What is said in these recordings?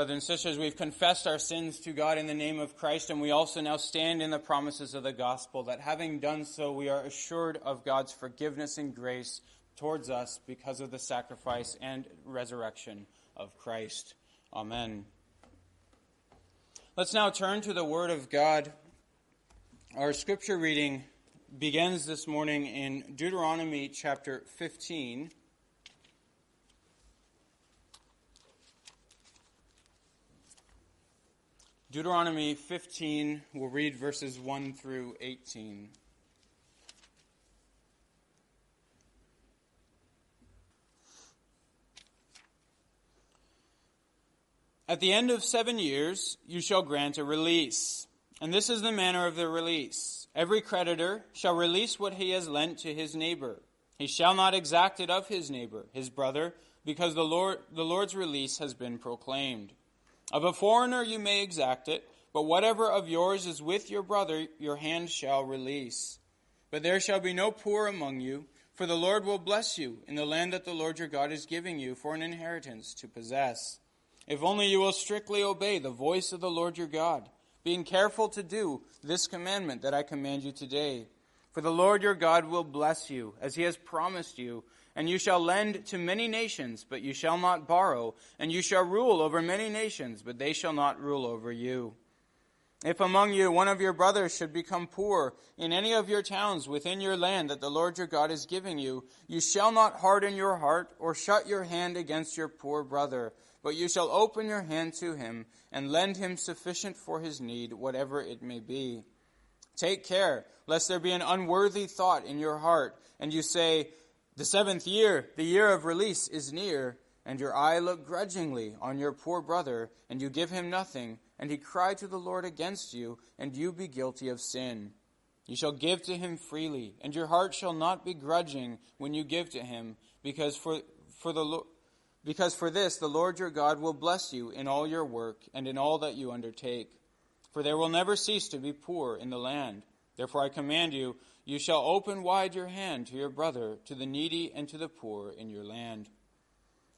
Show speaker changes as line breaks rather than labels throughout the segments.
Brothers and sisters, we've confessed our sins to God in the name of Christ, and we also now stand in the promises of the gospel that having done so, we are assured of God's forgiveness and grace towards us because of the sacrifice and resurrection of Christ. Amen. Let's now turn to the Word of God. Our scripture reading begins this morning in Deuteronomy chapter 15. Deuteronomy 15, we'll read verses 1 through 18. At the end of seven years, you shall grant a release. And this is the manner of the release. Every creditor shall release what he has lent to his neighbor. He shall not exact it of his neighbor, his brother, because the, Lord, the Lord's release has been proclaimed. Of a foreigner you may exact it, but whatever of yours is with your brother, your hand shall release. But there shall be no poor among you, for the Lord will bless you in the land that the Lord your God is giving you for an inheritance to possess. If only you will strictly obey the voice of the Lord your God, being careful to do this commandment that I command you today. For the Lord your God will bless you, as he has promised you, and you shall lend to many nations, but you shall not borrow, and you shall rule over many nations, but they shall not rule over you. If among you one of your brothers should become poor in any of your towns within your land that the Lord your God is giving you, you shall not harden your heart or shut your hand against your poor brother, but you shall open your hand to him and lend him sufficient for his need, whatever it may be. Take care, lest there be an unworthy thought in your heart, and you say, The seventh year, the year of release, is near, and your eye look grudgingly on your poor brother, and you give him nothing, and he cry to the Lord against you, and you be guilty of sin. You shall give to him freely, and your heart shall not be grudging when you give to him, because for, for the because for this the Lord your God will bless you in all your work and in all that you undertake. For there will never cease to be poor in the land. Therefore I command you, you shall open wide your hand to your brother, to the needy, and to the poor in your land.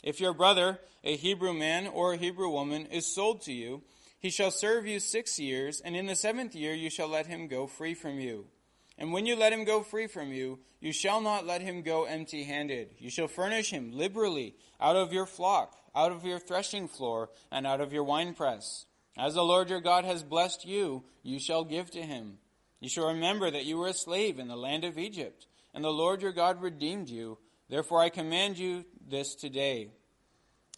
If your brother, a Hebrew man or a Hebrew woman, is sold to you, he shall serve you six years, and in the seventh year you shall let him go free from you. And when you let him go free from you, you shall not let him go empty handed. You shall furnish him liberally out of your flock, out of your threshing floor, and out of your winepress. As the Lord your God has blessed you, you shall give to him. You shall remember that you were a slave in the land of Egypt, and the Lord your God redeemed you. Therefore I command you this today.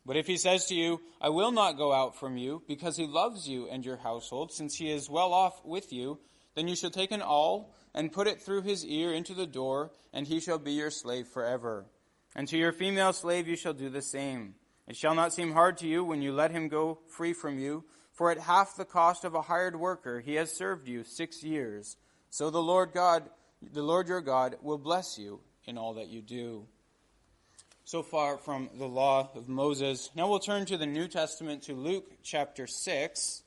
But if he says to you, I will not go out from you, because he loves you and your household, since he is well off with you, then you shall take an awl and put it through his ear into the door, and he shall be your slave forever. And to your female slave you shall do the same. It shall not seem hard to you when you let him go free from you, for at half the cost of a hired worker he has served you six years. So the Lord God, the Lord your God, will bless you in all that you do. So far from the law of Moses. Now we'll turn to the New Testament to Luke chapter 6.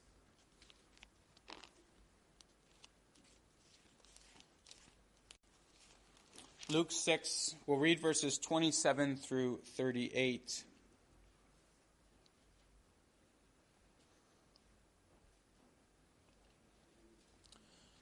Luke 6, we'll read verses 27 through 38.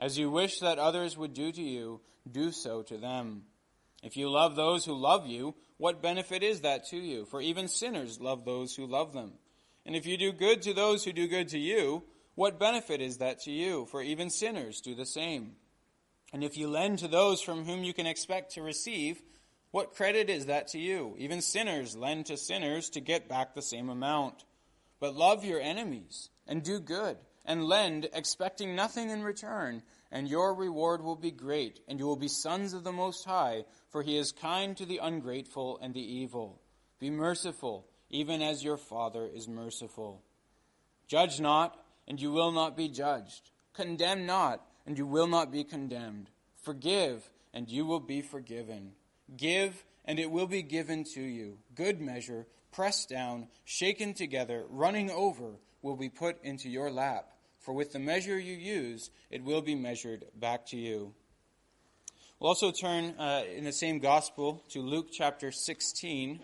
As you wish that others would do to you, do so to them. If you love those who love you, what benefit is that to you? For even sinners love those who love them. And if you do good to those who do good to you, what benefit is that to you? For even sinners do the same. And if you lend to those from whom you can expect to receive, what credit is that to you? Even sinners lend to sinners to get back the same amount. But love your enemies and do good and lend, expecting nothing in return, and your reward will be great, and you will be sons of the Most High, for he is kind to the ungrateful and the evil. Be merciful, even as your Father is merciful. Judge not, and you will not be judged. Condemn not, and you will not be condemned. Forgive, and you will be forgiven. Give, and it will be given to you. Good measure, pressed down, shaken together, running over, will be put into your lap. For with the measure you use, it will be measured back to you. We'll also turn uh, in the same gospel to Luke chapter 16.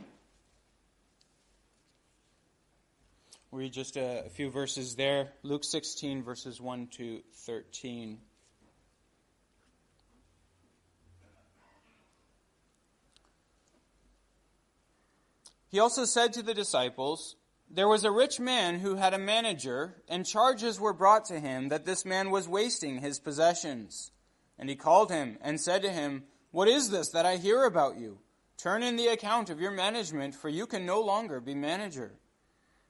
We'll read just a, a few verses there. Luke 16, verses 1 to 13. He also said to the disciples, There was a rich man who had a manager, and charges were brought to him that this man was wasting his possessions. And he called him and said to him, What is this that I hear about you? Turn in the account of your management, for you can no longer be manager.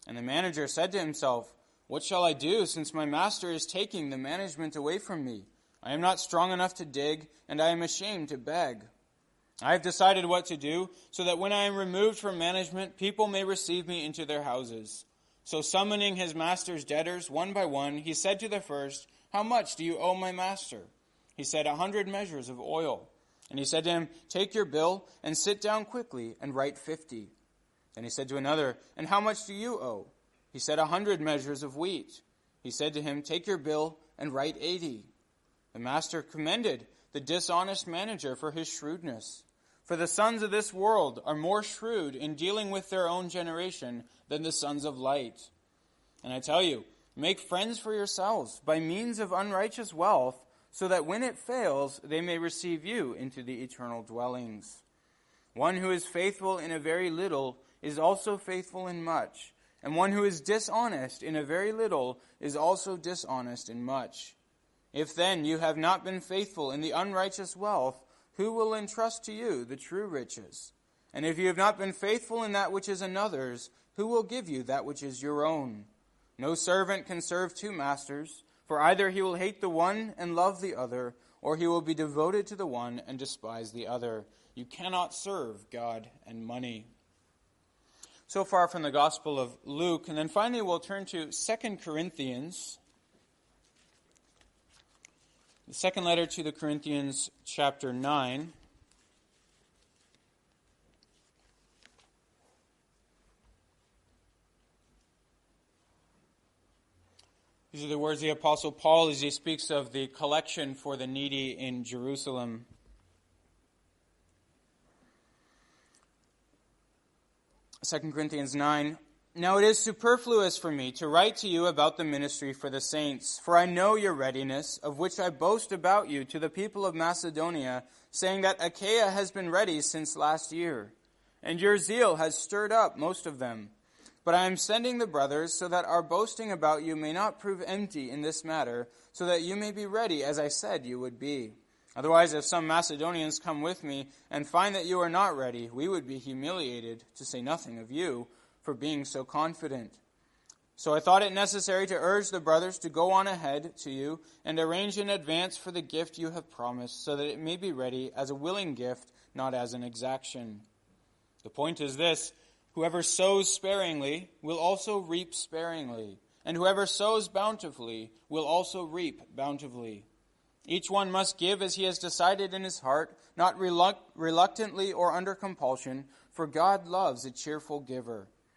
And the manager said to himself, What shall I do, since my master is taking the management away from me? I am not strong enough to dig, and I am ashamed to beg. I have decided what to do, so that when I am removed from management, people may receive me into their houses. So summoning his master's debtors one by one, he said to the first, How much do you owe my master? He said, A hundred measures of oil. And he said to him, Take your bill and sit down quickly and write fifty. Then he said to another, And how much do you owe? He said, A hundred measures of wheat. He said to him, Take your bill and write eighty. The master commended the dishonest manager for his shrewdness. For the sons of this world are more shrewd in dealing with their own generation than the sons of light. And I tell you, make friends for yourselves by means of unrighteous wealth so that when it fails, they may receive you into the eternal dwellings. One who is faithful in a very little is also faithful in much, and one who is dishonest in a very little is also dishonest in much. If then you have not been faithful in the unrighteous wealth, who will entrust to you the true riches? And if you have not been faithful in that which is another's, who will give you that which is your own? No servant can serve two masters. For either he will hate the one and love the other, or he will be devoted to the one and despise the other. You cannot serve God and money. So far from the Gospel of Luke. And then finally, we'll turn to 2 Corinthians. The second letter to the Corinthians, chapter 9. These are the words of the Apostle Paul as he speaks of the collection for the needy in Jerusalem. Second Corinthians 9. Now it is superfluous for me to write to you about the ministry for the saints, for I know your readiness, of which I boast about you to the people of Macedonia, saying that Achaia has been ready since last year, and your zeal has stirred up most of them. But I am sending the brothers so that our boasting about you may not prove empty in this matter, so that you may be ready as I said you would be. Otherwise, if some Macedonians come with me and find that you are not ready, we would be humiliated, to say nothing of you, for being so confident. So I thought it necessary to urge the brothers to go on ahead to you and arrange in advance for the gift you have promised, so that it may be ready as a willing gift, not as an exaction. The point is this Whoever sows sparingly will also reap sparingly, and whoever sows bountifully will also reap bountifully. Each one must give as he has decided in his heart, not reluctantly or under compulsion, for God loves a cheerful giver.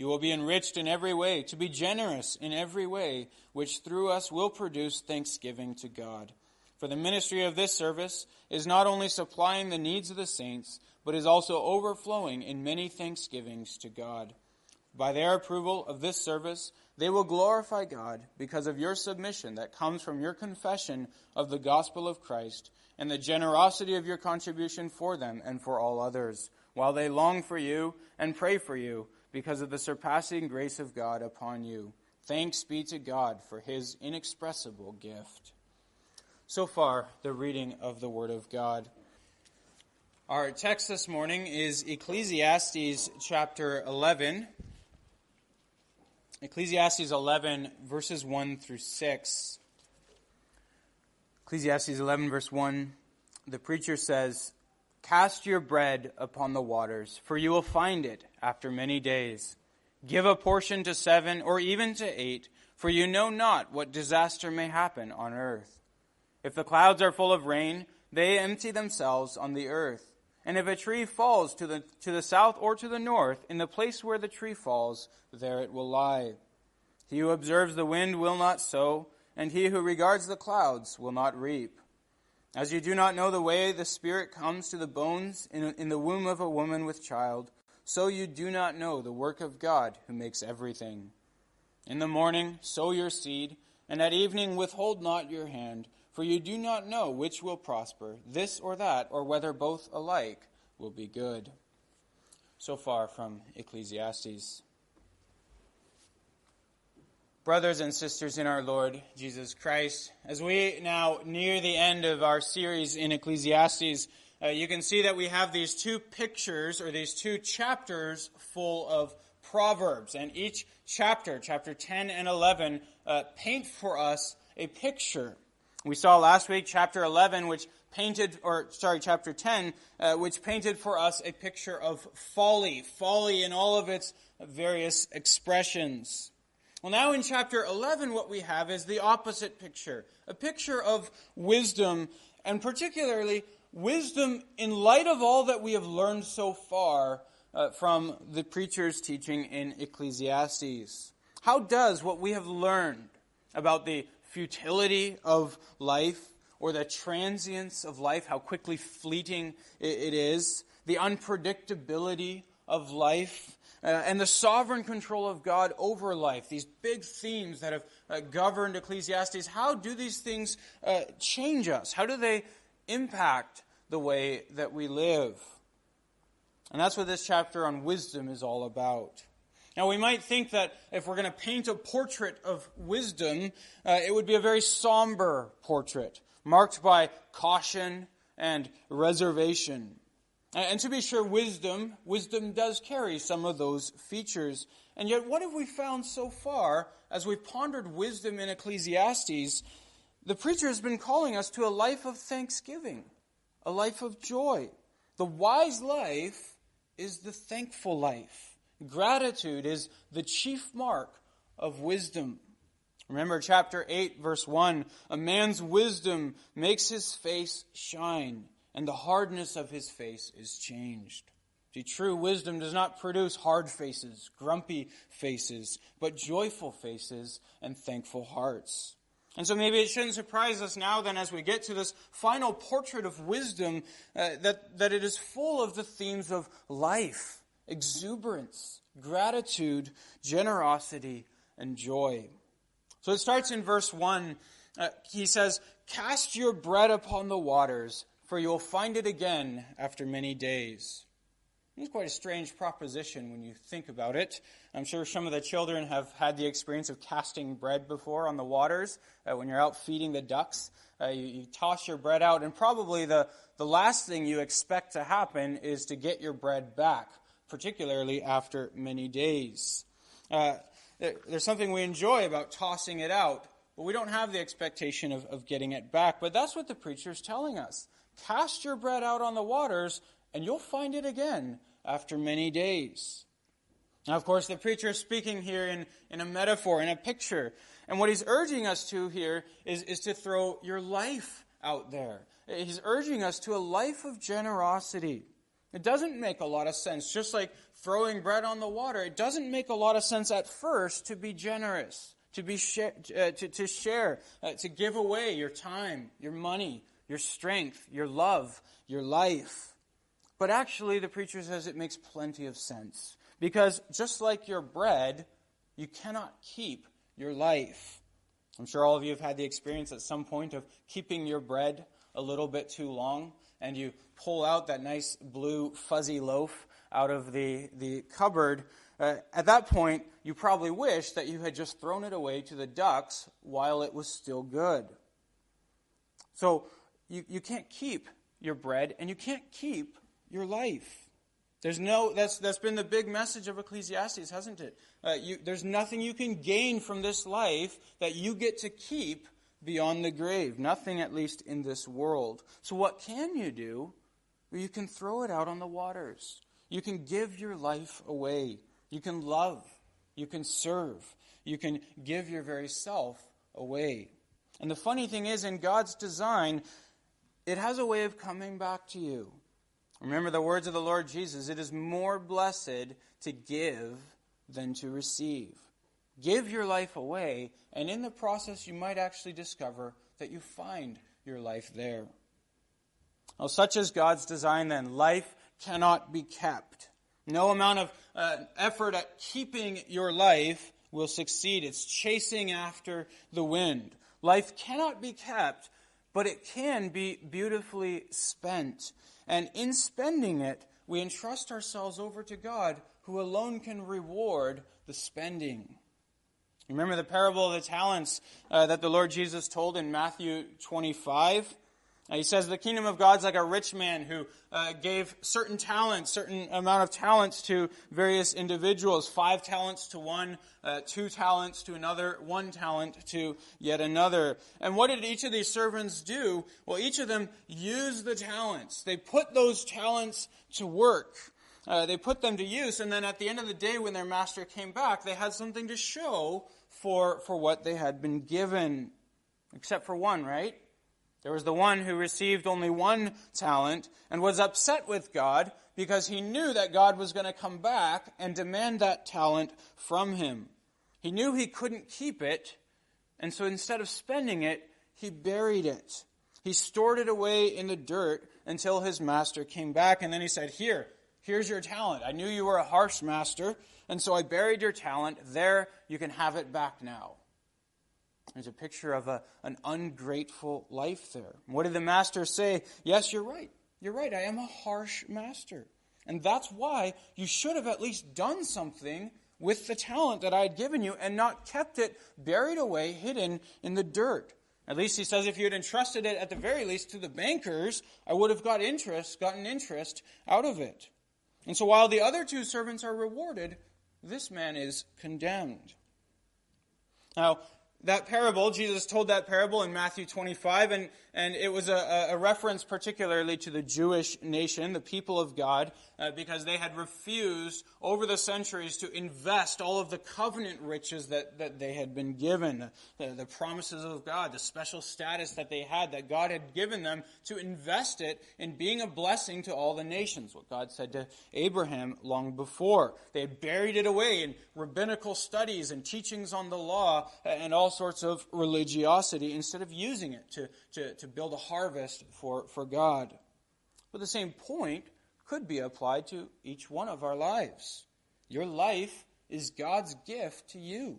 You will be enriched in every way, to be generous in every way, which through us will produce thanksgiving to God. For the ministry of this service is not only supplying the needs of the saints, but is also overflowing in many thanksgivings to God. By their approval of this service, they will glorify God because of your submission that comes from your confession of the gospel of Christ and the generosity of your contribution for them and for all others, while they long for you and pray for you because of the surpassing grace of God upon you. Thanks be to God for his inexpressible gift. So far, the reading of the Word of God. Our text this morning is Ecclesiastes chapter 11. Ecclesiastes 11, verses 1 through 6. Ecclesiastes 11, verse 1, the preacher says, Cast your bread upon the waters, for you will find it after many days. Give a portion to seven or even to eight, for you know not what disaster may happen on earth. If the clouds are full of rain, they empty themselves on the earth. And if a tree falls to the, to the south or to the north, in the place where the tree falls, there it will lie. He who observes the wind will not sow, and he who regards the clouds will not reap. As you do not know the way the Spirit comes to the bones in, in the womb of a woman with child, so you do not know the work of God who makes everything. In the morning sow your seed, and at evening withhold not your hand for you do not know which will prosper, this or that, or whether both alike will be good. So far from Ecclesiastes. Brothers and sisters in our Lord Jesus Christ, as we now near the end of our series in Ecclesiastes, uh, you can see that we have these two pictures or these two chapters full of proverbs. And each chapter, chapter 10 and 11, uh, paint for us a picture. We saw last week chapter 11, which painted, or sorry, chapter 10, uh, which painted for us a picture of folly, folly in all of its various expressions. Well, now in chapter 11, what we have is the opposite picture a picture of wisdom, and particularly wisdom in light of all that we have learned so far uh, from the preacher's teaching in Ecclesiastes. How does what we have learned about the futility of life or the transience of life, how quickly fleeting it is, the unpredictability of life, uh, and the sovereign control of God over life, these big themes that have uh, governed Ecclesiastes, how do these things uh, change us? How do they impact the way that we live? And that's what this chapter on wisdom is all about. Now, we might think that if we're going to paint a portrait of wisdom, uh, it would be a very somber portrait, marked by caution and reservation. Uh, and to be sure, wisdom, wisdom does carry some of those features. And yet, what have we found so far as we've pondered wisdom in Ecclesiastes? The preacher has been calling us to a life of thanksgiving, a life of joy. The wise life is the thankful life. Gratitude is the chief mark of wisdom. Remember chapter 8, verse 1 A man's wisdom makes his face shine, and the hardness of his face is changed. See, true wisdom does not produce hard faces, grumpy faces, but joyful faces and thankful hearts. And so maybe it shouldn't surprise us now then as we get to this final portrait of wisdom uh, that, that it is full of the themes of life exuberance, gratitude, generosity, and joy. So it starts in verse 1. Uh, he says, Cast your bread upon the waters, for you will find it again after many days. It's quite a strange proposition when you think about it. I'm sure some of the children have had the experience of casting bread before on the waters uh, when you're out feeding the ducks. Uh, you, you, toss your bread out, and probably the, the last thing you expect to happen is to get your bread back particularly after many days. Uh, there's something we enjoy about tossing it out, but we don't have the expectation of, of getting it back. But that's what the preacher is telling us. Cast your bread out on the waters, and you'll find it again after many days. Now, of course, the preacher is speaking here in, in a metaphor, in a picture. And what he's urging us to here is, is to throw your life out there. He's urging us to a life of generosity. It doesn't make a lot of sense. Just like throwing bread on the water, it doesn't make a lot of sense at first to be generous, to be sh- uh, to, to share, uh, to give away your time, your money, your strength, your love, your life. But actually, the preacher says it makes plenty of sense. Because just like your bread, you cannot keep your life. I'm sure all of you have had the experience at some point of keeping your bread a little bit too long and you pull out that nice blue fuzzy loaf out of the, the cupboard, uh, at that point, you probably wish that you had just thrown it away to the ducks while it was still good. So you, you can't keep your bread and you can't keep your life. There's no, that's, that's been the big message of Ecclesiastes, hasn't it? Uh, you, there's nothing you can gain from this life that you get to keep beyond the grave. Nothing, at least, in this world. So what can you do? Well, you can throw it out on the waters. You can give your life away. You can love. You can serve. You can give your very self away. And the funny thing is, in God's design, it has a way of coming back to you. Remember the words of the Lord Jesus it is more blessed to give than to receive. Give your life away, and in the process, you might actually discover that you find your life there. Well, such is God's design, then. Life cannot be kept. No amount of uh, effort at keeping your life will succeed. It's chasing after the wind. Life cannot be kept, but it can be beautifully spent. And in spending it, we entrust ourselves over to God, who alone can reward the spending. Remember the parable of the talents uh, that the Lord Jesus told in Matthew 25? He says the kingdom of God's like a rich man who uh, gave certain talents, certain amount of talents to various individuals. Five talents to one, uh, two talents to another, one talent to yet another. And what did each of these servants do? Well, each of them used the talents. They put those talents to work. Uh, they put them to use, and then at the end of the day, when their master came back, they had something to show for, for what they had been given. Except for one, right? There was the one who received only one talent and was upset with God because he knew that God was going to come back and demand that talent from him. He knew he couldn't keep it, and so instead of spending it, he buried it. He stored it away in the dirt until his master came back, and then he said, Here, here's your talent. I knew you were a harsh master, and so I buried your talent. There, you can have it back now. There's a picture of a, an ungrateful life there. What did the master say? Yes, you're right. You're right. I am a harsh master. And that's why you should have at least done something with the talent that I had given you and not kept it buried away, hidden in the dirt. At least he says if you had entrusted it at the very least to the bankers, I would have got interest, gotten interest out of it. And so while the other two servants are rewarded, this man is condemned. Now, that parable, Jesus told that parable in Matthew 25, and, and it was a, a reference particularly to the Jewish nation, the people of God, uh, because they had refused over the centuries to invest all of the covenant riches that, that they had been given, the, the promises of God, the special status that they had, that God had given them to invest it in being a blessing to all the nations, what God said to Abraham long before. They had buried it away in rabbinical studies and teachings on the law and all sorts of religiosity instead of using it to, to, to build a harvest for, for God. But the same point could be applied to each one of our lives. Your life is God's gift to you.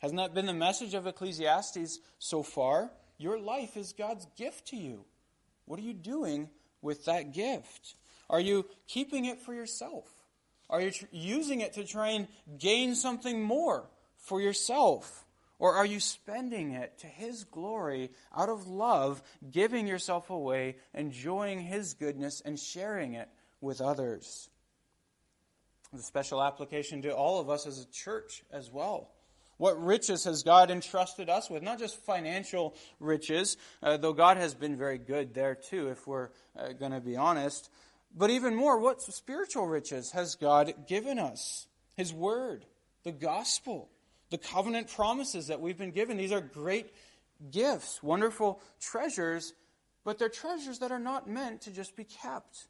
Hasn't that been the message of Ecclesiastes so far? Your life is God's gift to you. What are you doing with that gift? Are you keeping it for yourself? Are you tr- using it to try and gain something more for yourself? Or are you spending it to His glory out of love, giving yourself away, enjoying His goodness, and sharing it with others. The special application to all of us as a church as well. What riches has God entrusted us with? Not just financial riches, uh, though God has been very good there too, if we're uh, going to be honest. But even more, what spiritual riches has God given us? His Word, the gospel, the covenant promises that we've been given. These are great gifts, wonderful treasures, but they're treasures that are not meant to just be kept.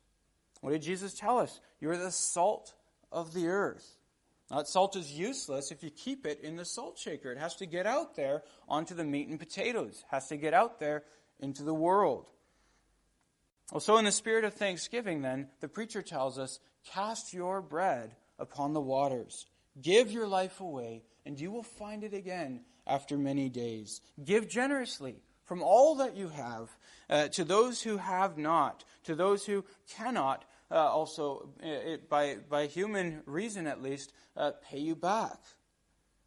What did Jesus tell us? You're the salt of the earth. That salt is useless if you keep it in the salt shaker. It has to get out there onto the meat and potatoes. It has to get out there into the world. Well, so in the spirit of thanksgiving, then, the preacher tells us, cast your bread upon the waters. Give your life away, and you will find it again after many days. Give generously from all that you have uh, to those who have not, to those who cannot, uh, also, it, by, by human reason at least, uh, pay you back.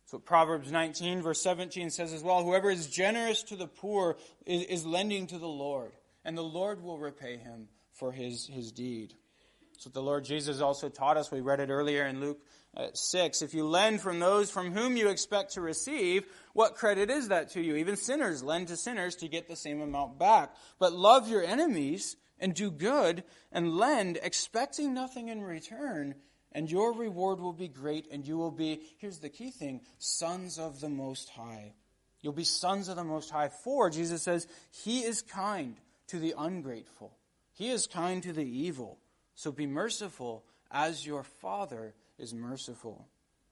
So Proverbs 19, verse 17 says as well Whoever is generous to the poor is, is lending to the Lord, and the Lord will repay him for his, his deed. So the Lord Jesus also taught us. We read it earlier in Luke uh, 6. If you lend from those from whom you expect to receive, what credit is that to you? Even sinners lend to sinners to get the same amount back. But love your enemies and do good and lend, expecting nothing in return, and your reward will be great, and you will be, here's the key thing, sons of the Most High. You'll be sons of the Most High. For, Jesus says, He is kind to the ungrateful, He is kind to the evil. So be merciful as your Father is merciful.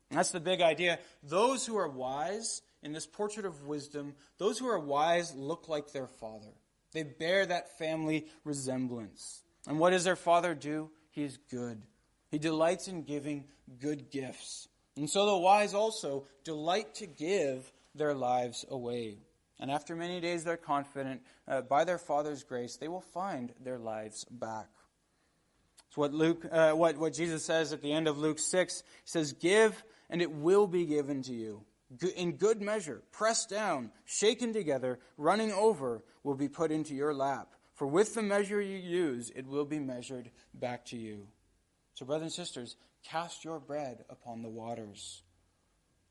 And that's the big idea. Those who are wise in this portrait of wisdom, those who are wise look like their Father. They bear that family resemblance. And what does their Father do? He is good. He delights in giving good gifts. And so the wise also delight to give their lives away. And after many days, they're confident, uh, by their Father's grace, they will find their lives back. It's what Luke, uh, what, what Jesus says at the end of Luke 6. He says, Give, and it will be given to you. In good measure, pressed down, shaken together, running over, will be put into your lap. For with the measure you use, it will be measured back to you. So, brothers and sisters, cast your bread upon the waters.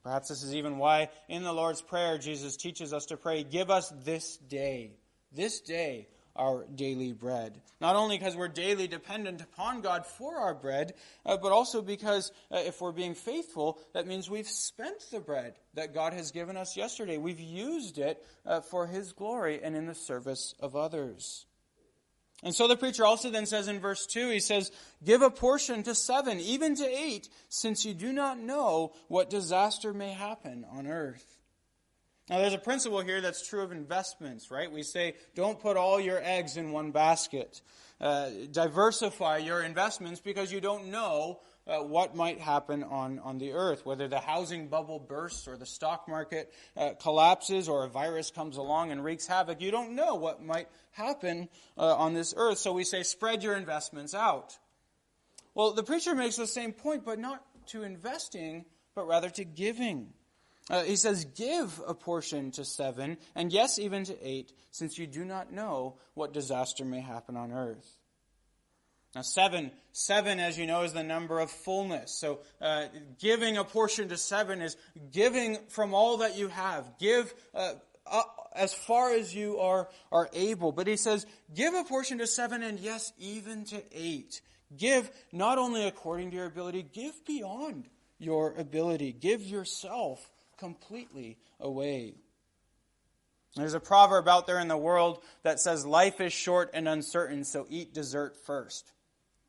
Perhaps this is even why in the Lord's Prayer Jesus teaches us to pray, Give us this day, this day, our daily bread. Not only because we're daily dependent upon God for our bread, uh, but also because uh, if we're being faithful, that means we've spent the bread that God has given us yesterday. We've used it uh, for His glory and in the service of others. And so the preacher also then says in verse 2, he says, Give a portion to seven, even to eight, since you do not know what disaster may happen on earth. Now, there's a principle here that's true of investments, right? We say, don't put all your eggs in one basket. Uh, diversify your investments because you don't know uh, what might happen on, on the earth, whether the housing bubble bursts or the stock market uh, collapses or a virus comes along and wreaks havoc. You don't know what might happen uh, on this earth. So we say, spread your investments out. Well, the preacher makes the same point, but not to investing, but rather to giving. Uh, he says, Give a portion to seven, and yes, even to eight, since you do not know what disaster may happen on earth. Now, seven, seven, as you know, is the number of fullness. So, uh, giving a portion to seven is giving from all that you have. Give uh, as far as you are, are able. But he says, give a portion to seven, and yes, even to eight. Give not only according to your ability, give beyond your ability. Give yourself completely away. There's a proverb out there in the world that says, Life is short and uncertain, so eat dessert first.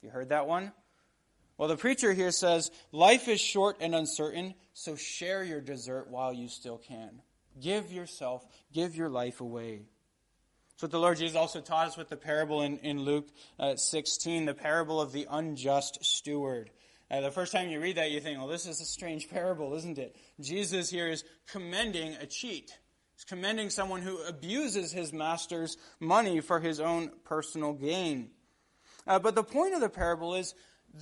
You heard that one? Well, the preacher here says, Life is short and uncertain, so share your dessert while you still can. Give yourself, give your life away. That's what the Lord Jesus also taught us with the parable in, in Luke uh, 16, the parable of the unjust steward. The first time you read that, you think, well, this is a strange parable, isn't it? Jesus here is commending a cheat. He's commending someone who abuses his master's money for his own personal gain. Uh, but the point of the parable is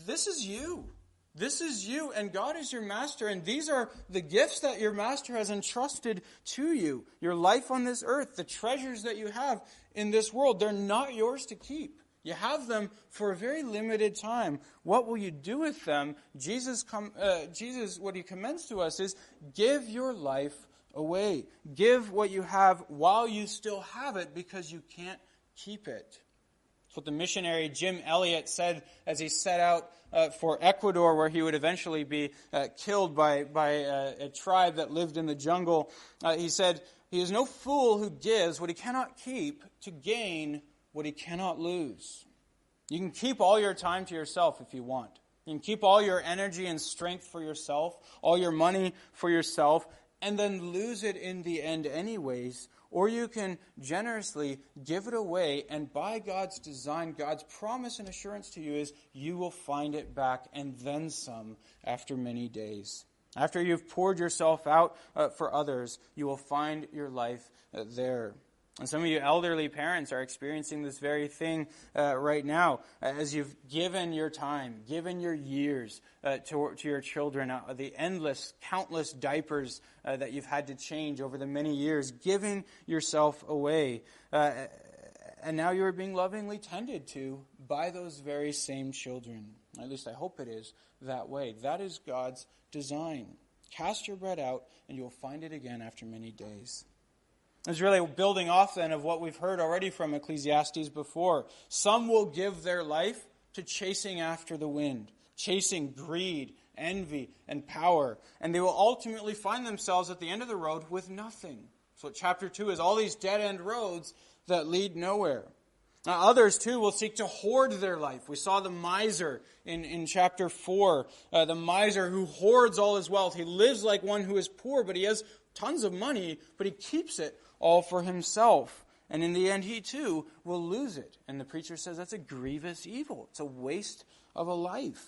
this is you. This is you, and God is your master, and these are the gifts that your master has entrusted to you. Your life on this earth, the treasures that you have in this world, they're not yours to keep. You have them for a very limited time. What will you do with them? Jesus, com- uh, Jesus, what he commends to us is give your life away. Give what you have while you still have it because you can't keep it. That's what the missionary Jim Elliot said as he set out uh, for Ecuador, where he would eventually be uh, killed by, by uh, a tribe that lived in the jungle. Uh, he said, He is no fool who gives what he cannot keep to gain what he cannot lose. You can keep all your time to yourself if you want. You can keep all your energy and strength for yourself, all your money for yourself, and then lose it in the end, anyways or you can generously give it away, and by God's design, God's promise and assurance to you is you will find it back and then some after many days. After you've poured yourself out uh, for others, you will find your life uh, there. And some of you elderly parents are experiencing this very thing uh, right now as you've given your time, given your years uh, to, to, your children, uh, the endless, countless diapers uh, that you've had to change over the many years, giving yourself away. Uh, and now you are being lovingly tended to by those very same children. At least I hope it is that way. That is God's design. Cast your bread out, and you'll find it again after many days. It's really building off then of what we've heard already from Ecclesiastes before. Some will give their life to chasing after the wind, chasing greed, envy, and power, and they will ultimately find themselves at the end of the road with nothing. So, chapter 2 is all these dead end roads that lead nowhere. Now, others, too, will seek to hoard their life. We saw the miser in, in chapter 4, uh, the miser who hoards all his wealth. He lives like one who is poor, but he has tons of money, but he keeps it all for himself. And in the end, he too will lose it. And the preacher says that's a grievous evil. It's a waste of a life.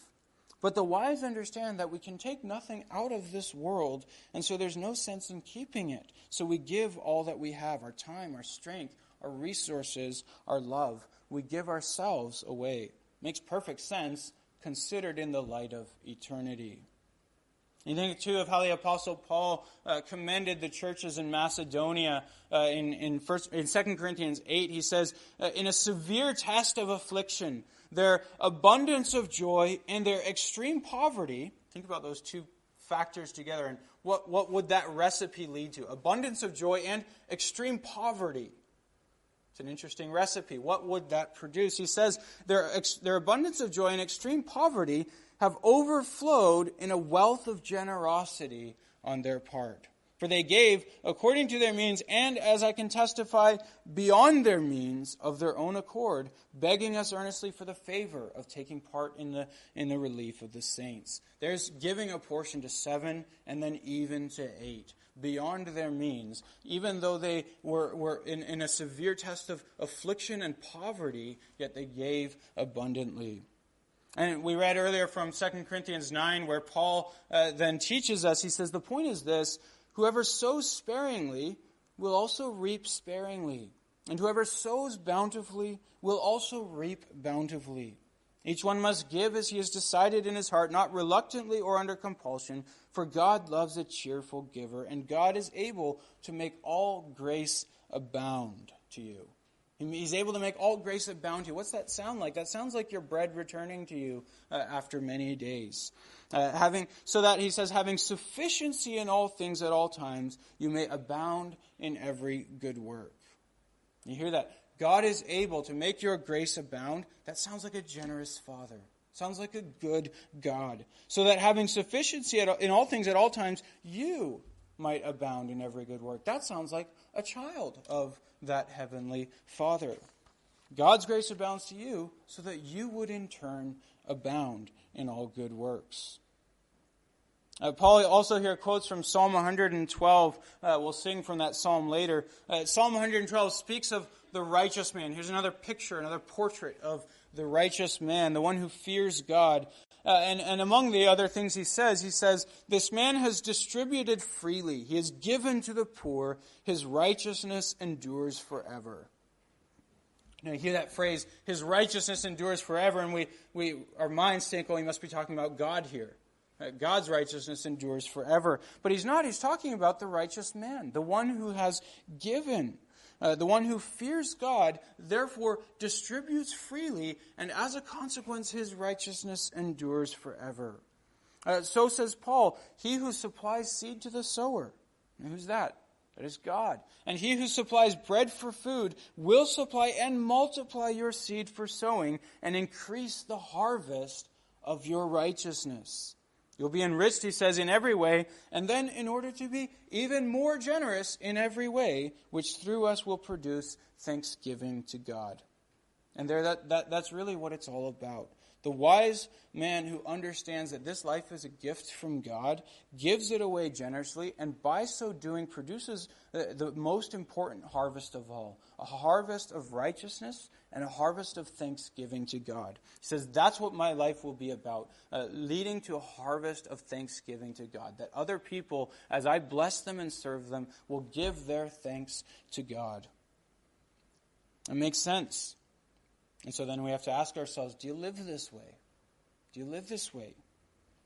But the wise understand that we can take nothing out of this world, and so there's no sense in keeping it. So we give all that we have our time, our strength, our resources, our love. We give ourselves away. Makes perfect sense considered in the light of eternity. You think too of how the Apostle Paul uh, commended the churches in Macedonia uh, in in, first, in 2 Corinthians 8. He says, uh, In a severe test of affliction, their abundance of joy and their extreme poverty, think about those two factors together, and what, what would that recipe lead to? Abundance of joy and extreme poverty. It's an interesting recipe. What would that produce? He says, their, their abundance of joy and extreme poverty have overflowed in a wealth of generosity on their part. For they gave according to their means, and as I can testify, beyond their means of their own accord, begging us earnestly for the favor of taking part in the, in the relief of the saints. There's giving a portion to seven and then even to eight, beyond their means, even though they were, were in, in a severe test of affliction and poverty, yet they gave abundantly. And we read earlier from 2 Corinthians 9 where Paul uh, then teaches us, he says, the point is this whoever sows sparingly will also reap sparingly, and whoever sows bountifully will also reap bountifully. Each one must give as he has decided in his heart, not reluctantly or under compulsion, for God loves a cheerful giver, and God is able to make all grace abound to you. He's able to make all grace abound to you. What's that sound like? That sounds like your bread returning to you uh, after many days. Uh, having so that he says, having sufficiency in all things at all times, you may abound in every good work. You hear that? God is able to make your grace abound. That sounds like a generous Father. Sounds like a good God. So that having sufficiency in all things at all times, you might abound in every good work. That sounds like a child of that heavenly Father. God's grace abounds to you so that you would in turn abound in all good works. Uh, Paul also here quotes from Psalm 112. Uh, we'll sing from that psalm later. Uh, psalm 112 speaks of the righteous man. Here's another picture, another portrait of the righteous man, the one who fears God. Uh, and, and among the other things he says, he says, This man has distributed freely. He has given to the poor. His righteousness endures forever. You, you hear that phrase, his righteousness endures forever, and we, we, our minds think, oh, he must be talking about God here. Uh, God's righteousness endures forever. But he's not. He's talking about the righteous man, the one who has given. Uh, the one who fears God, therefore, distributes freely, and as a consequence, his righteousness endures forever. Uh, so says Paul, he who supplies seed to the sower. And who's that? That is God. And he who supplies bread for food will supply and multiply your seed for sowing and increase the harvest of your righteousness. You'll be enriched, he says, in every way, and then in order to be even more generous in every way, which through us will produce thanksgiving to God. And there, that, that, that's really what it's all about. The wise man who understands that this life is a gift from God gives it away generously, and by so doing produces the, the, most important harvest of all a harvest of righteousness and a harvest of thanksgiving to God. He says, That's what my life will be about, uh, leading to a harvest of thanksgiving to God. That other people, as I bless them and serve them, will give their thanks to God. It makes sense. And so then we have to ask ourselves do you live this way? Do you live this way?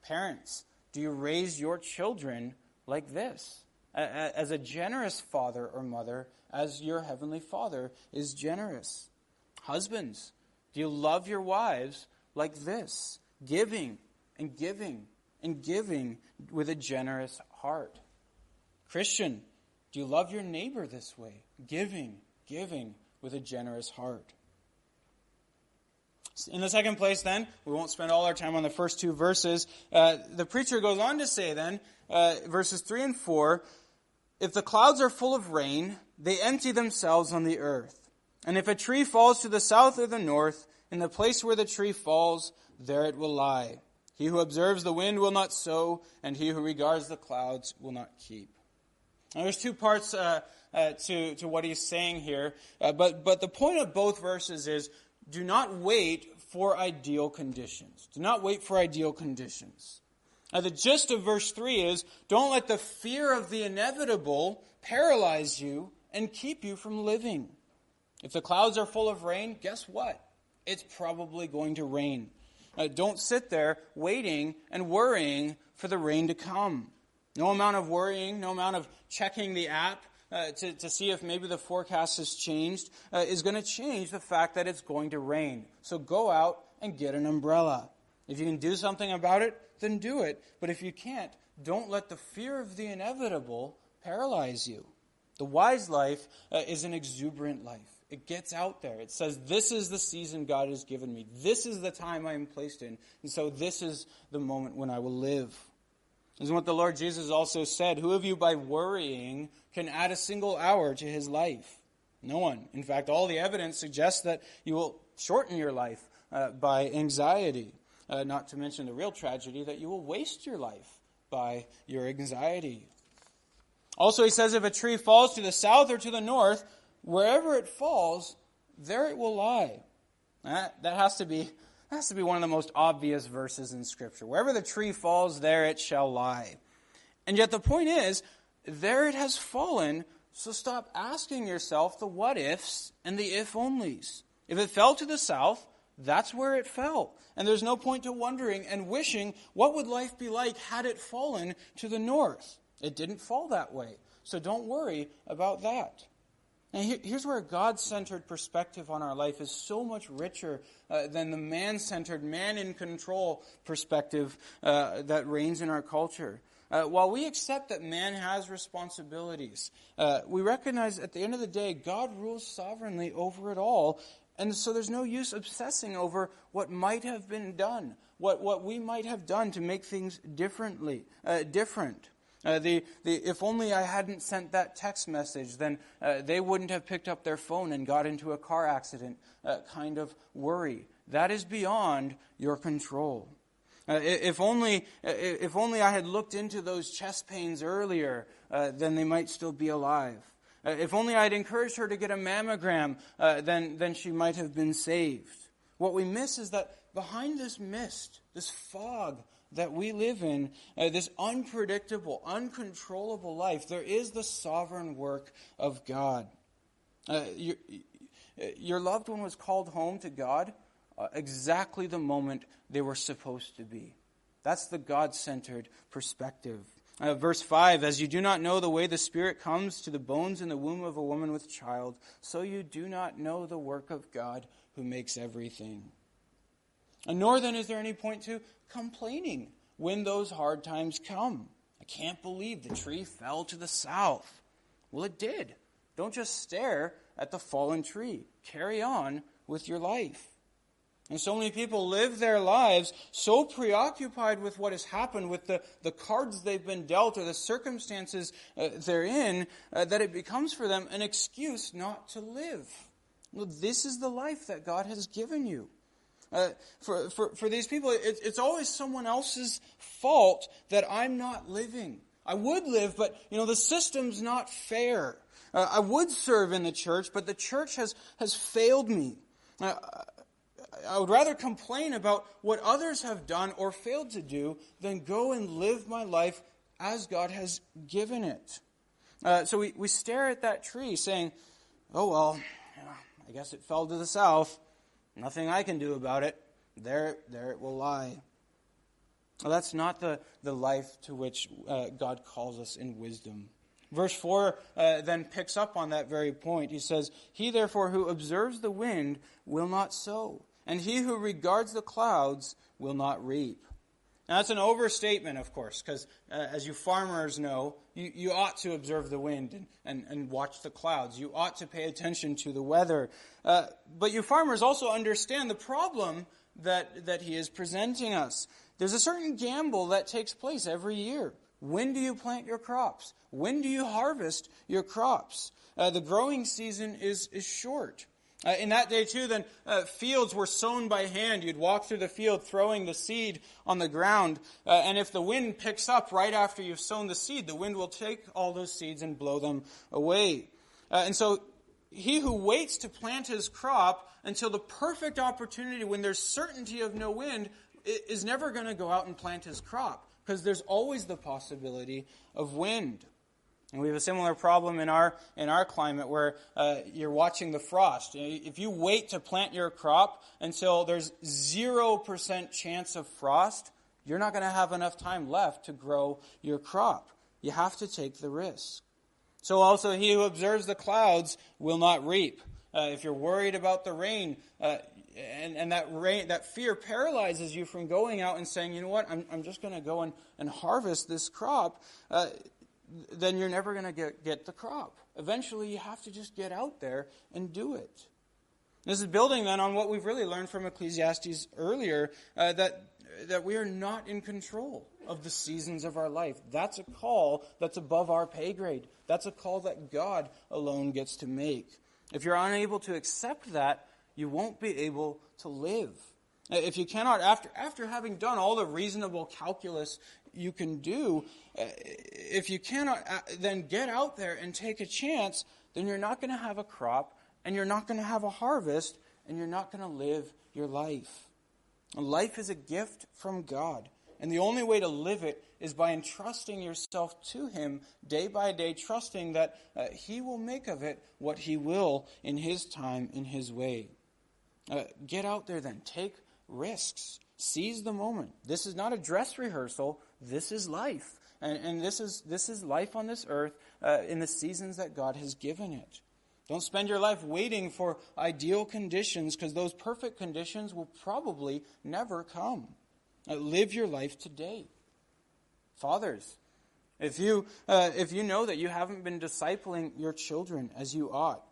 Parents, do you raise your children like this? As a generous father or mother, as your heavenly father is generous. Husbands, do you love your wives like this? Giving and giving and giving with a generous heart. Christian, do you love your neighbor this way? Giving, giving with a generous heart. In the second place, then, we won't spend all our time on the first two verses. Uh, the preacher goes on to say, then, uh, verses 3 and 4 If the clouds are full of rain, they empty themselves on the earth. And if a tree falls to the south or the north, in the place where the tree falls, there it will lie. He who observes the wind will not sow, and he who regards the clouds will not keep. Now, there's two parts uh, uh, to, to what he's saying here, uh, but, but the point of both verses is do not wait for ideal conditions. Do not wait for ideal conditions. Now, the gist of verse 3 is don't let the fear of the inevitable paralyze you and keep you from living. If the clouds are full of rain, guess what? It's probably going to rain. Uh, don't sit there waiting and worrying for the rain to come. No amount of worrying, no amount of checking the app uh, to, to see if maybe the forecast has changed uh, is going to change the fact that it's going to rain. So go out and get an umbrella. If you can do something about it, then do it. But if you can't, don't let the fear of the inevitable paralyze you. The wise life uh, is an exuberant life. It gets out there. It says, This is the season God has given me. This is the time I am placed in. And so this is the moment when I will live. Is what the Lord Jesus also said. Who of you by worrying can add a single hour to his life? No one. In fact, all the evidence suggests that you will shorten your life uh, by anxiety. Uh, not to mention the real tragedy that you will waste your life by your anxiety. Also, he says if a tree falls to the south or to the north, wherever it falls, there it will lie. That, that has to be that has to be one of the most obvious verses in Scripture. Wherever the tree falls, there it shall lie. And yet the point is, there it has fallen, so stop asking yourself the what ifs and the if onlys. If it fell to the south, that's where it fell. And there's no point to wondering and wishing what would life be like had it fallen to the north. It didn't fall that way. So don't worry about that. And here's where a God centered perspective on our life is so much richer uh, than the man centered, man in control perspective uh, that reigns in our culture. Uh, while we accept that man has responsibilities, uh, we recognize at the end of the day, God rules sovereignly over it all. And so there's no use obsessing over what might have been done, what, what we might have done to make things differently, uh, different. Uh, the, the, if only I hadn't sent that text message, then uh, they wouldn't have picked up their phone and got into a car accident uh, kind of worry. That is beyond your control. Uh, if, only, uh, if only I had looked into those chest pains earlier, uh, then they might still be alive. if only I had encouraged her to get a mammogram, then, then she might have been saved. What we miss is that behind this mist, this fog, that we live in, uh, this unpredictable, uncontrollable life, there is the sovereign work of God. Uh, your, your, loved one was called home to God uh, exactly the moment they were supposed to be. That's the God centered perspective. Uh, verse 5 As you do not know the way the Spirit comes to the bones in the womb of a woman with child, so you do not know the work of God who makes everything. And nor then is there any point to complaining when those hard times come. I can't believe the tree fell to the south. Well, it did. Don't just stare at the fallen tree. Carry on with your life. And so many people live their lives so preoccupied with what has happened, with the, the cards they've been dealt or the circumstances uh, they're in, uh, that it becomes for them an excuse not to live. Well, this is the life that God has given you. Uh, for, for, for these people, it, it's always someone else's fault that I'm not living. I would live, but, you know, the system's not fair. Uh, I would serve in the church, but the church has, has failed me. Uh, I would rather complain about what others have done or failed to do than go and live my life as God has given it. Uh, so we, we stare at that tree saying, oh, well, I guess it fell to the south. Nothing I can do about it. There, there it will lie. Well, that's not the, the life to which uh, God calls us in wisdom. Verse 4 uh, then picks up on that very point. He says, He therefore who observes the wind will not sow, and he who regards the clouds will not reap. Now, that's an overstatement, of course, because uh, as you farmers know, you, you ought to observe the wind and, and, and watch the clouds. You ought to pay attention to the weather. Uh, but you farmers also understand the problem that, that he is presenting us. There's a certain gamble that takes place every year. When do you plant your crops? When do you harvest your crops? Uh, the growing season is, is short. Uh, in that day, too, then uh, fields were sown by hand. You'd walk through the field throwing the seed on the ground. Uh, and if the wind picks up right after you've sown the seed, the wind will take all those seeds and blow them away. Uh, and so, he who waits to plant his crop until the perfect opportunity when there's certainty of no wind is never going to go out and plant his crop because there's always the possibility of wind. And we have a similar problem in our in our climate where uh, you're watching the frost. If you wait to plant your crop until there's zero percent chance of frost, you're not going to have enough time left to grow your crop. You have to take the risk. So also, he who observes the clouds will not reap. Uh, if you're worried about the rain, uh, and, and that rain, that fear paralyzes you from going out and saying, you know what, I'm, I'm just going to go and, and harvest this crop, uh, then you're never going to get, get the crop. Eventually, you have to just get out there and do it. This is building then on what we've really learned from Ecclesiastes earlier uh, that, that we are not in control of the seasons of our life. That's a call that's above our pay grade. That's a call that God alone gets to make. If you're unable to accept that, you won't be able to live. If you cannot, after, after having done all the reasonable calculus you can do, uh, if you cannot uh, then get out there and take a chance, then you're not going to have a crop, and you're not going to have a harvest, and you're not going to live your life. Life is a gift from God. And the only way to live it is by entrusting yourself to Him day by day, trusting that uh, He will make of it what He will in His time, in His way. Uh, get out there then. Take risks. Seize the moment. This is not a dress rehearsal. This is life. And, and this, is, this is life on this earth uh, in the seasons that God has given it. Don't spend your life waiting for ideal conditions because those perfect conditions will probably never come. Uh, live your life today. Fathers, if you, uh, if you know that you haven't been discipling your children as you ought,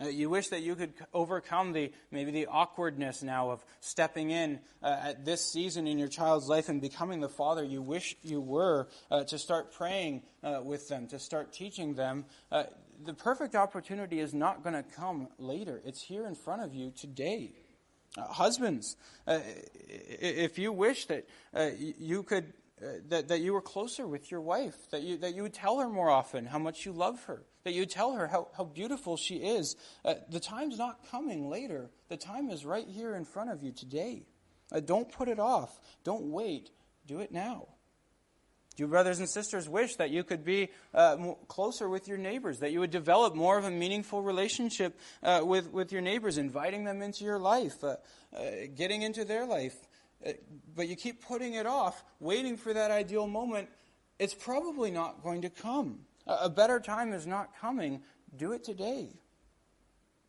uh, you wish that you could overcome the maybe the awkwardness now of stepping in uh, at this season in your child's life and becoming the father you wish you were uh, to start praying uh, with them, to start teaching them. Uh, the perfect opportunity is not going to come later. It's here in front of you today. Uh, husbands, if you wish that you could that, that you were closer with your wife, that you, that you would tell her more often how much you love her, that you would tell her how, how beautiful she is. Uh, the time's not coming later. The time is right here in front of you today. Uh, don't put it off. Don't wait. Do it now. Do brothers and sisters, wish that you could be uh, closer with your neighbors, that you would develop more of a meaningful relationship uh, with, with your neighbors, inviting them into your life, uh, uh, getting into their life? But you keep putting it off, waiting for that ideal moment, it's probably not going to come. A better time is not coming. Do it today.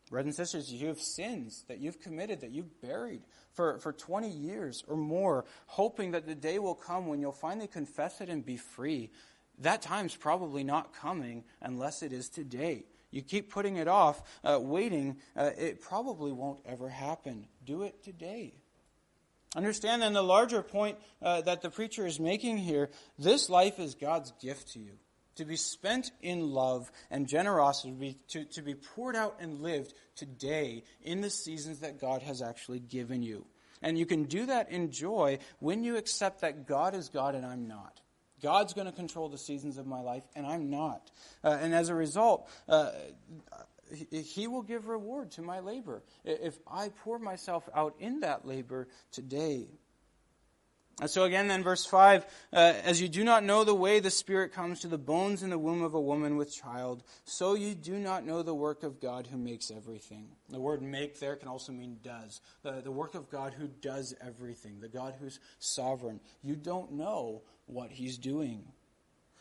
Brothers and sisters, you have sins that you've committed, that you've buried for, for 20 years or more, hoping that the day will come when you'll finally confess it and be free. That time's probably not coming unless it is today. You keep putting it off, uh, waiting, uh, it probably won't ever happen. Do it today. Understand then the larger point uh, that the preacher is making here this life is God's gift to you to be spent in love and generosity, to, to be poured out and lived today in the seasons that God has actually given you. And you can do that in joy when you accept that God is God and I'm not. God's going to control the seasons of my life, and I'm not. Uh, and as a result, uh, He will give reward to my labor if I pour myself out in that labor today. And so again, then verse 5, uh, as you do not know the way the Spirit comes to the bones in the womb of a woman with child, so you do not know the work of God who makes everything. The word make there can also mean does. The, the work of God who does everything, the God who's sovereign. You don't know what he's doing.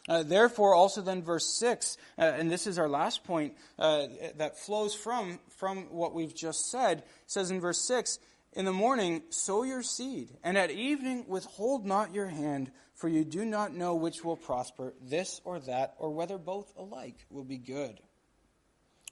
Uh, therefore, also then verse 6, uh, and this is our last point uh, that flows from, from what we've just said, says in verse 6, in the morning, sow your seed, and at evening, withhold not your hand, for you do not know which will prosper, this or that, or whether both alike will be good.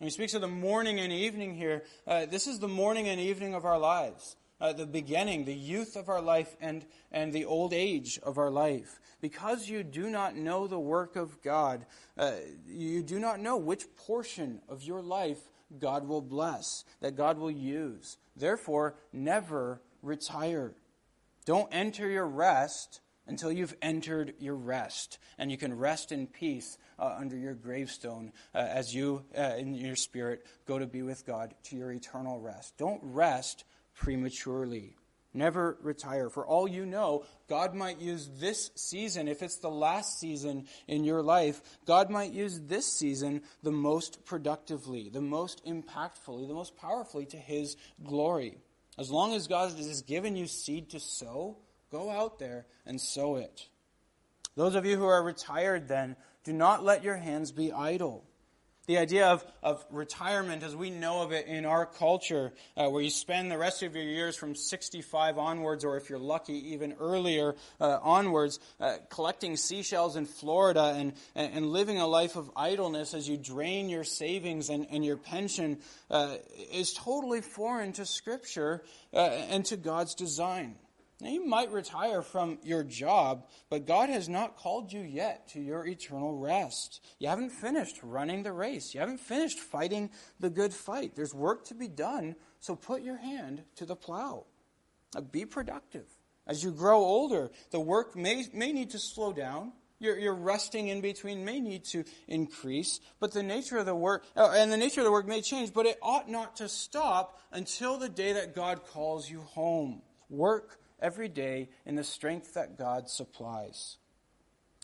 He speaks of the morning and evening here, uh, this is the morning and evening of our lives. Uh, the beginning, the youth of our life, and, and the old age of our life. Because you do not know the work of God, uh, you do not know which portion of your life God will bless, that God will use. Therefore, never retire. Don't enter your rest until you've entered your rest. And you can rest in peace uh, under your gravestone uh, as you, uh, in your spirit, go to be with God to your eternal rest. Don't rest prematurely. Never retire. For all you know, God might use this season, if it's the last season in your life, God might use this season the most productively, the most impactfully, the most powerfully to His glory. As long as God has given you seed to sow, go out there and sow it. Those of you who are retired, then, do not let your hands be idle. The idea of, of retirement as we know of it in our culture, uh, where you spend the rest of your years from 65 onwards, or if you're lucky, even earlier uh, onwards, uh, collecting seashells in Florida and, and living a life of idleness as you drain your savings and, and your pension, uh, is totally foreign to Scripture uh, and to God's design. Now, you might retire from your job, but God has not called you yet to your eternal rest. You haven't finished running the race. You haven't finished fighting the good fight. There's work to be done, so put your hand to the plow. Now, be productive. As you grow older, the work may, may need to slow down. Your, your resting in between may need to increase, but the nature of the work, uh, and the nature of the work may change, but it ought not to stop until the day that God calls you home. Work every day in the strength that God supplies.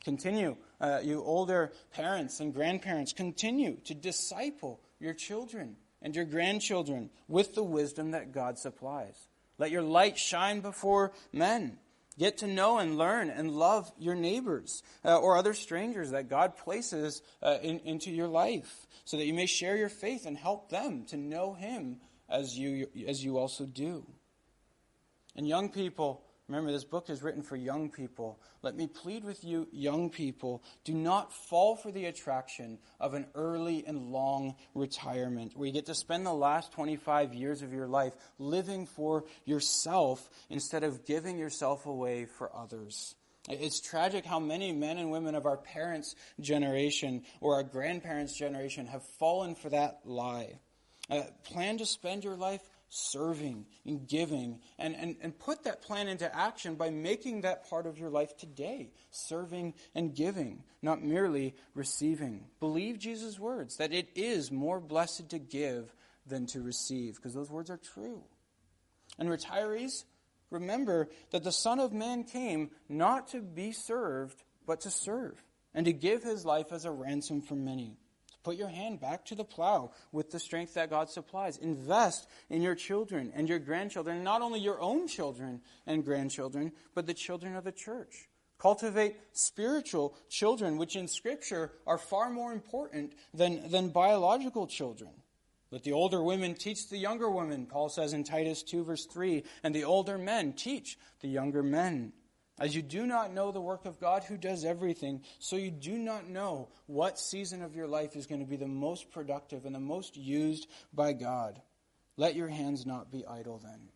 Continue, uh, you older parents and grandparents, continue to disciple your children and your grandchildren with the wisdom that God supplies. Let your light shine before men. Get to know and learn and love your neighbors uh, or other strangers that God places uh, in, into your life so that you may share your faith and help them to know Him as you, as you also do. And young people, remember this book is written for young people. Let me plead with you, young people, do not fall for the attraction of an early and long retirement where you get to spend the last 25 years of your life living for yourself instead of giving yourself away for others. It's tragic how many men and women of our parents' generation or our grandparents' generation have fallen for that lie. Uh, plan to spend your life serving and giving and, and, and put that plan into action by making that part of your life today serving and giving not merely receiving. Believe jesus words that it is more blessed to give than to receive because those words are true. And retirees remember that the son of man came not to be served but to serve and to give his life as a ransom for many Put your hand back to the plow with the strength that God supplies. Invest in your children and your grandchildren, not only your own children and grandchildren, but the children of the church. Cultivate spiritual children, which in Scripture are far more important than, than biological children. Let the older women teach the younger women, Paul says in Titus 2, verse 3, and the older men teach the younger men. As you do not know the work of God who does everything, so you do not know what season of your life is going to be the most productive and the most used by God. Let your hands not be idle then.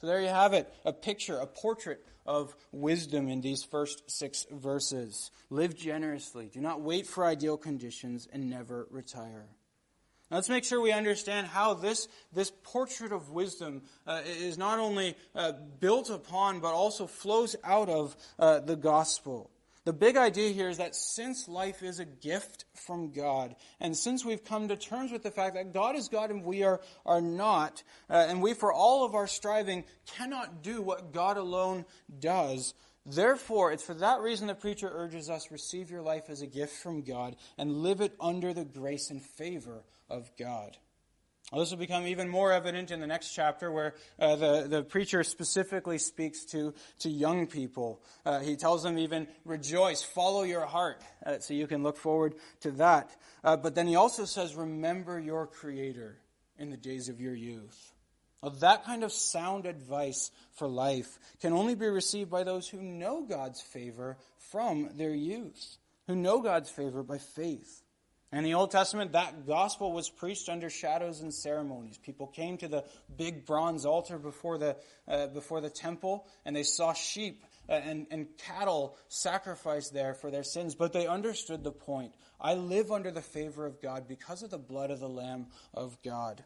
So there you have it, a picture, a portrait of wisdom in these first six verses. Live generously, do not wait for ideal conditions, and never retire. Now let's make sure we understand how this, this portrait of wisdom uh, is not only uh, built upon, but also flows out of uh, the gospel. The big idea here is that since life is a gift from God, and since we've come to terms with the fact that God is God and we are, are not, uh, and we, for all of our striving, cannot do what God alone does, therefore, it's for that reason the preacher urges us receive your life as a gift from God and live it under the grace and favor of God. This will become even more evident in the next chapter where uh, the, the preacher specifically speaks to, to young people. Uh, he tells them even, rejoice, follow your heart. Uh, so you can look forward to that. Uh, but then he also says, remember your Creator in the days of your youth. Well, that kind of sound advice for life can only be received by those who know God's favor from their youth, who know God's favor by faith. In the Old Testament, that gospel was preached under shadows and ceremonies. People came to the big bronze altar before the, uh, before the temple, and they saw sheep uh, and, and cattle sacrificed there for their sins, but they understood the point. I live under the favor of God because of the blood of the Lamb of God.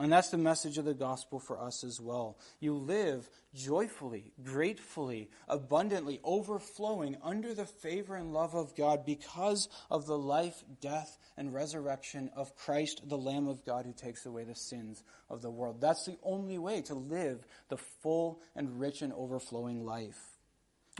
And that's the message of the gospel for us as well. You live joyfully, gratefully, abundantly, overflowing under the favor and love of God because of the life, death, and resurrection of Christ, the Lamb of God who takes away the sins of the world. That's the only way to live the full and rich and overflowing life.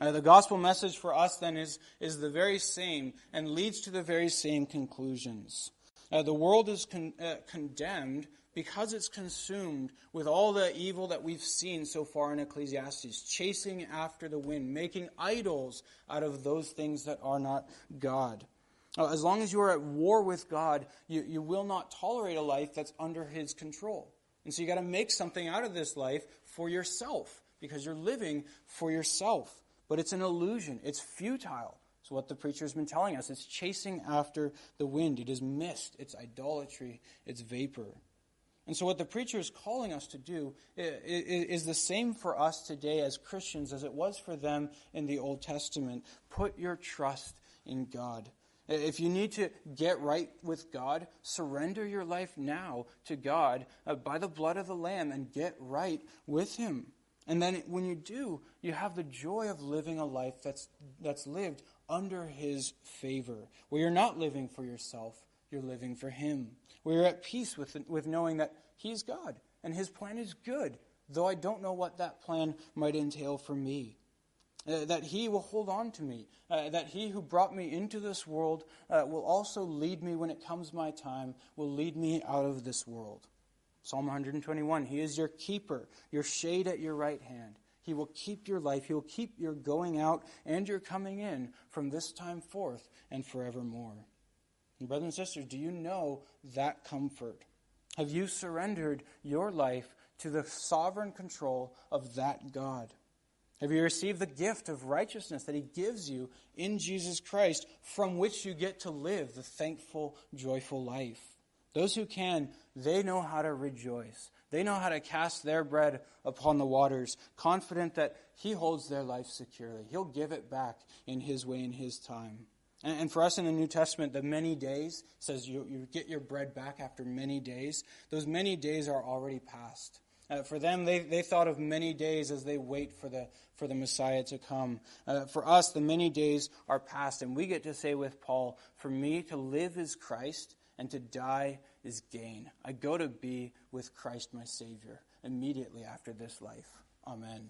Uh, the gospel message for us then is, is the very same and leads to the very same conclusions. Uh, the world is con- uh, condemned because it's consumed with all the evil that we've seen so far in Ecclesiastes, chasing after the wind, making idols out of those things that are not God. Uh, as long as you are at war with God, you, you will not tolerate a life that's under His control. And so you got to make something out of this life for yourself because you're living for yourself. But it's an illusion, it's futile. It's what the preacher's been telling us. It's chasing after the wind. It is mist, it's idolatry, it's vapor. And so, what the preacher is calling us to do is the same for us today as Christians as it was for them in the Old Testament. Put your trust in God. If you need to get right with God, surrender your life now to God uh, by the blood of the Lamb and get right with Him. And then when you do, you have the joy of living a life that's, that's lived under His favor, where you're not living for yourself, you're living for Him. Where you're at peace with, with knowing that He's God and His plan is good, though I don't know what that plan might entail for me. Uh, that He will hold on to me, uh, that He who brought me into this world uh, will also lead me when it comes my time, will lead me out of this world. Psalm 121 He is your keeper, your shade at your right hand. He will keep your life. He will keep your going out and your coming in from this time forth and forevermore. Brothers and sisters, do you know that comfort? Have you surrendered your life to the sovereign control of that God? Have you received the gift of righteousness that He gives you in Jesus Christ, from which you get to live the thankful, joyful life? Those who can, they know how to rejoice. They know how to cast their bread upon the waters, confident that He holds their life securely. He'll give it back in His way, in His time. And for us in the New Testament, the many days says you, you get your bread back after many days. Those many days are already past. Uh, for them, they, they thought of many days as they wait for the, for the Messiah to come. Uh, for us, the many days are past, and we get to say with Paul, For me to live is Christ, and to die is gain. I go to be with Christ my Savior immediately after this life. Amen.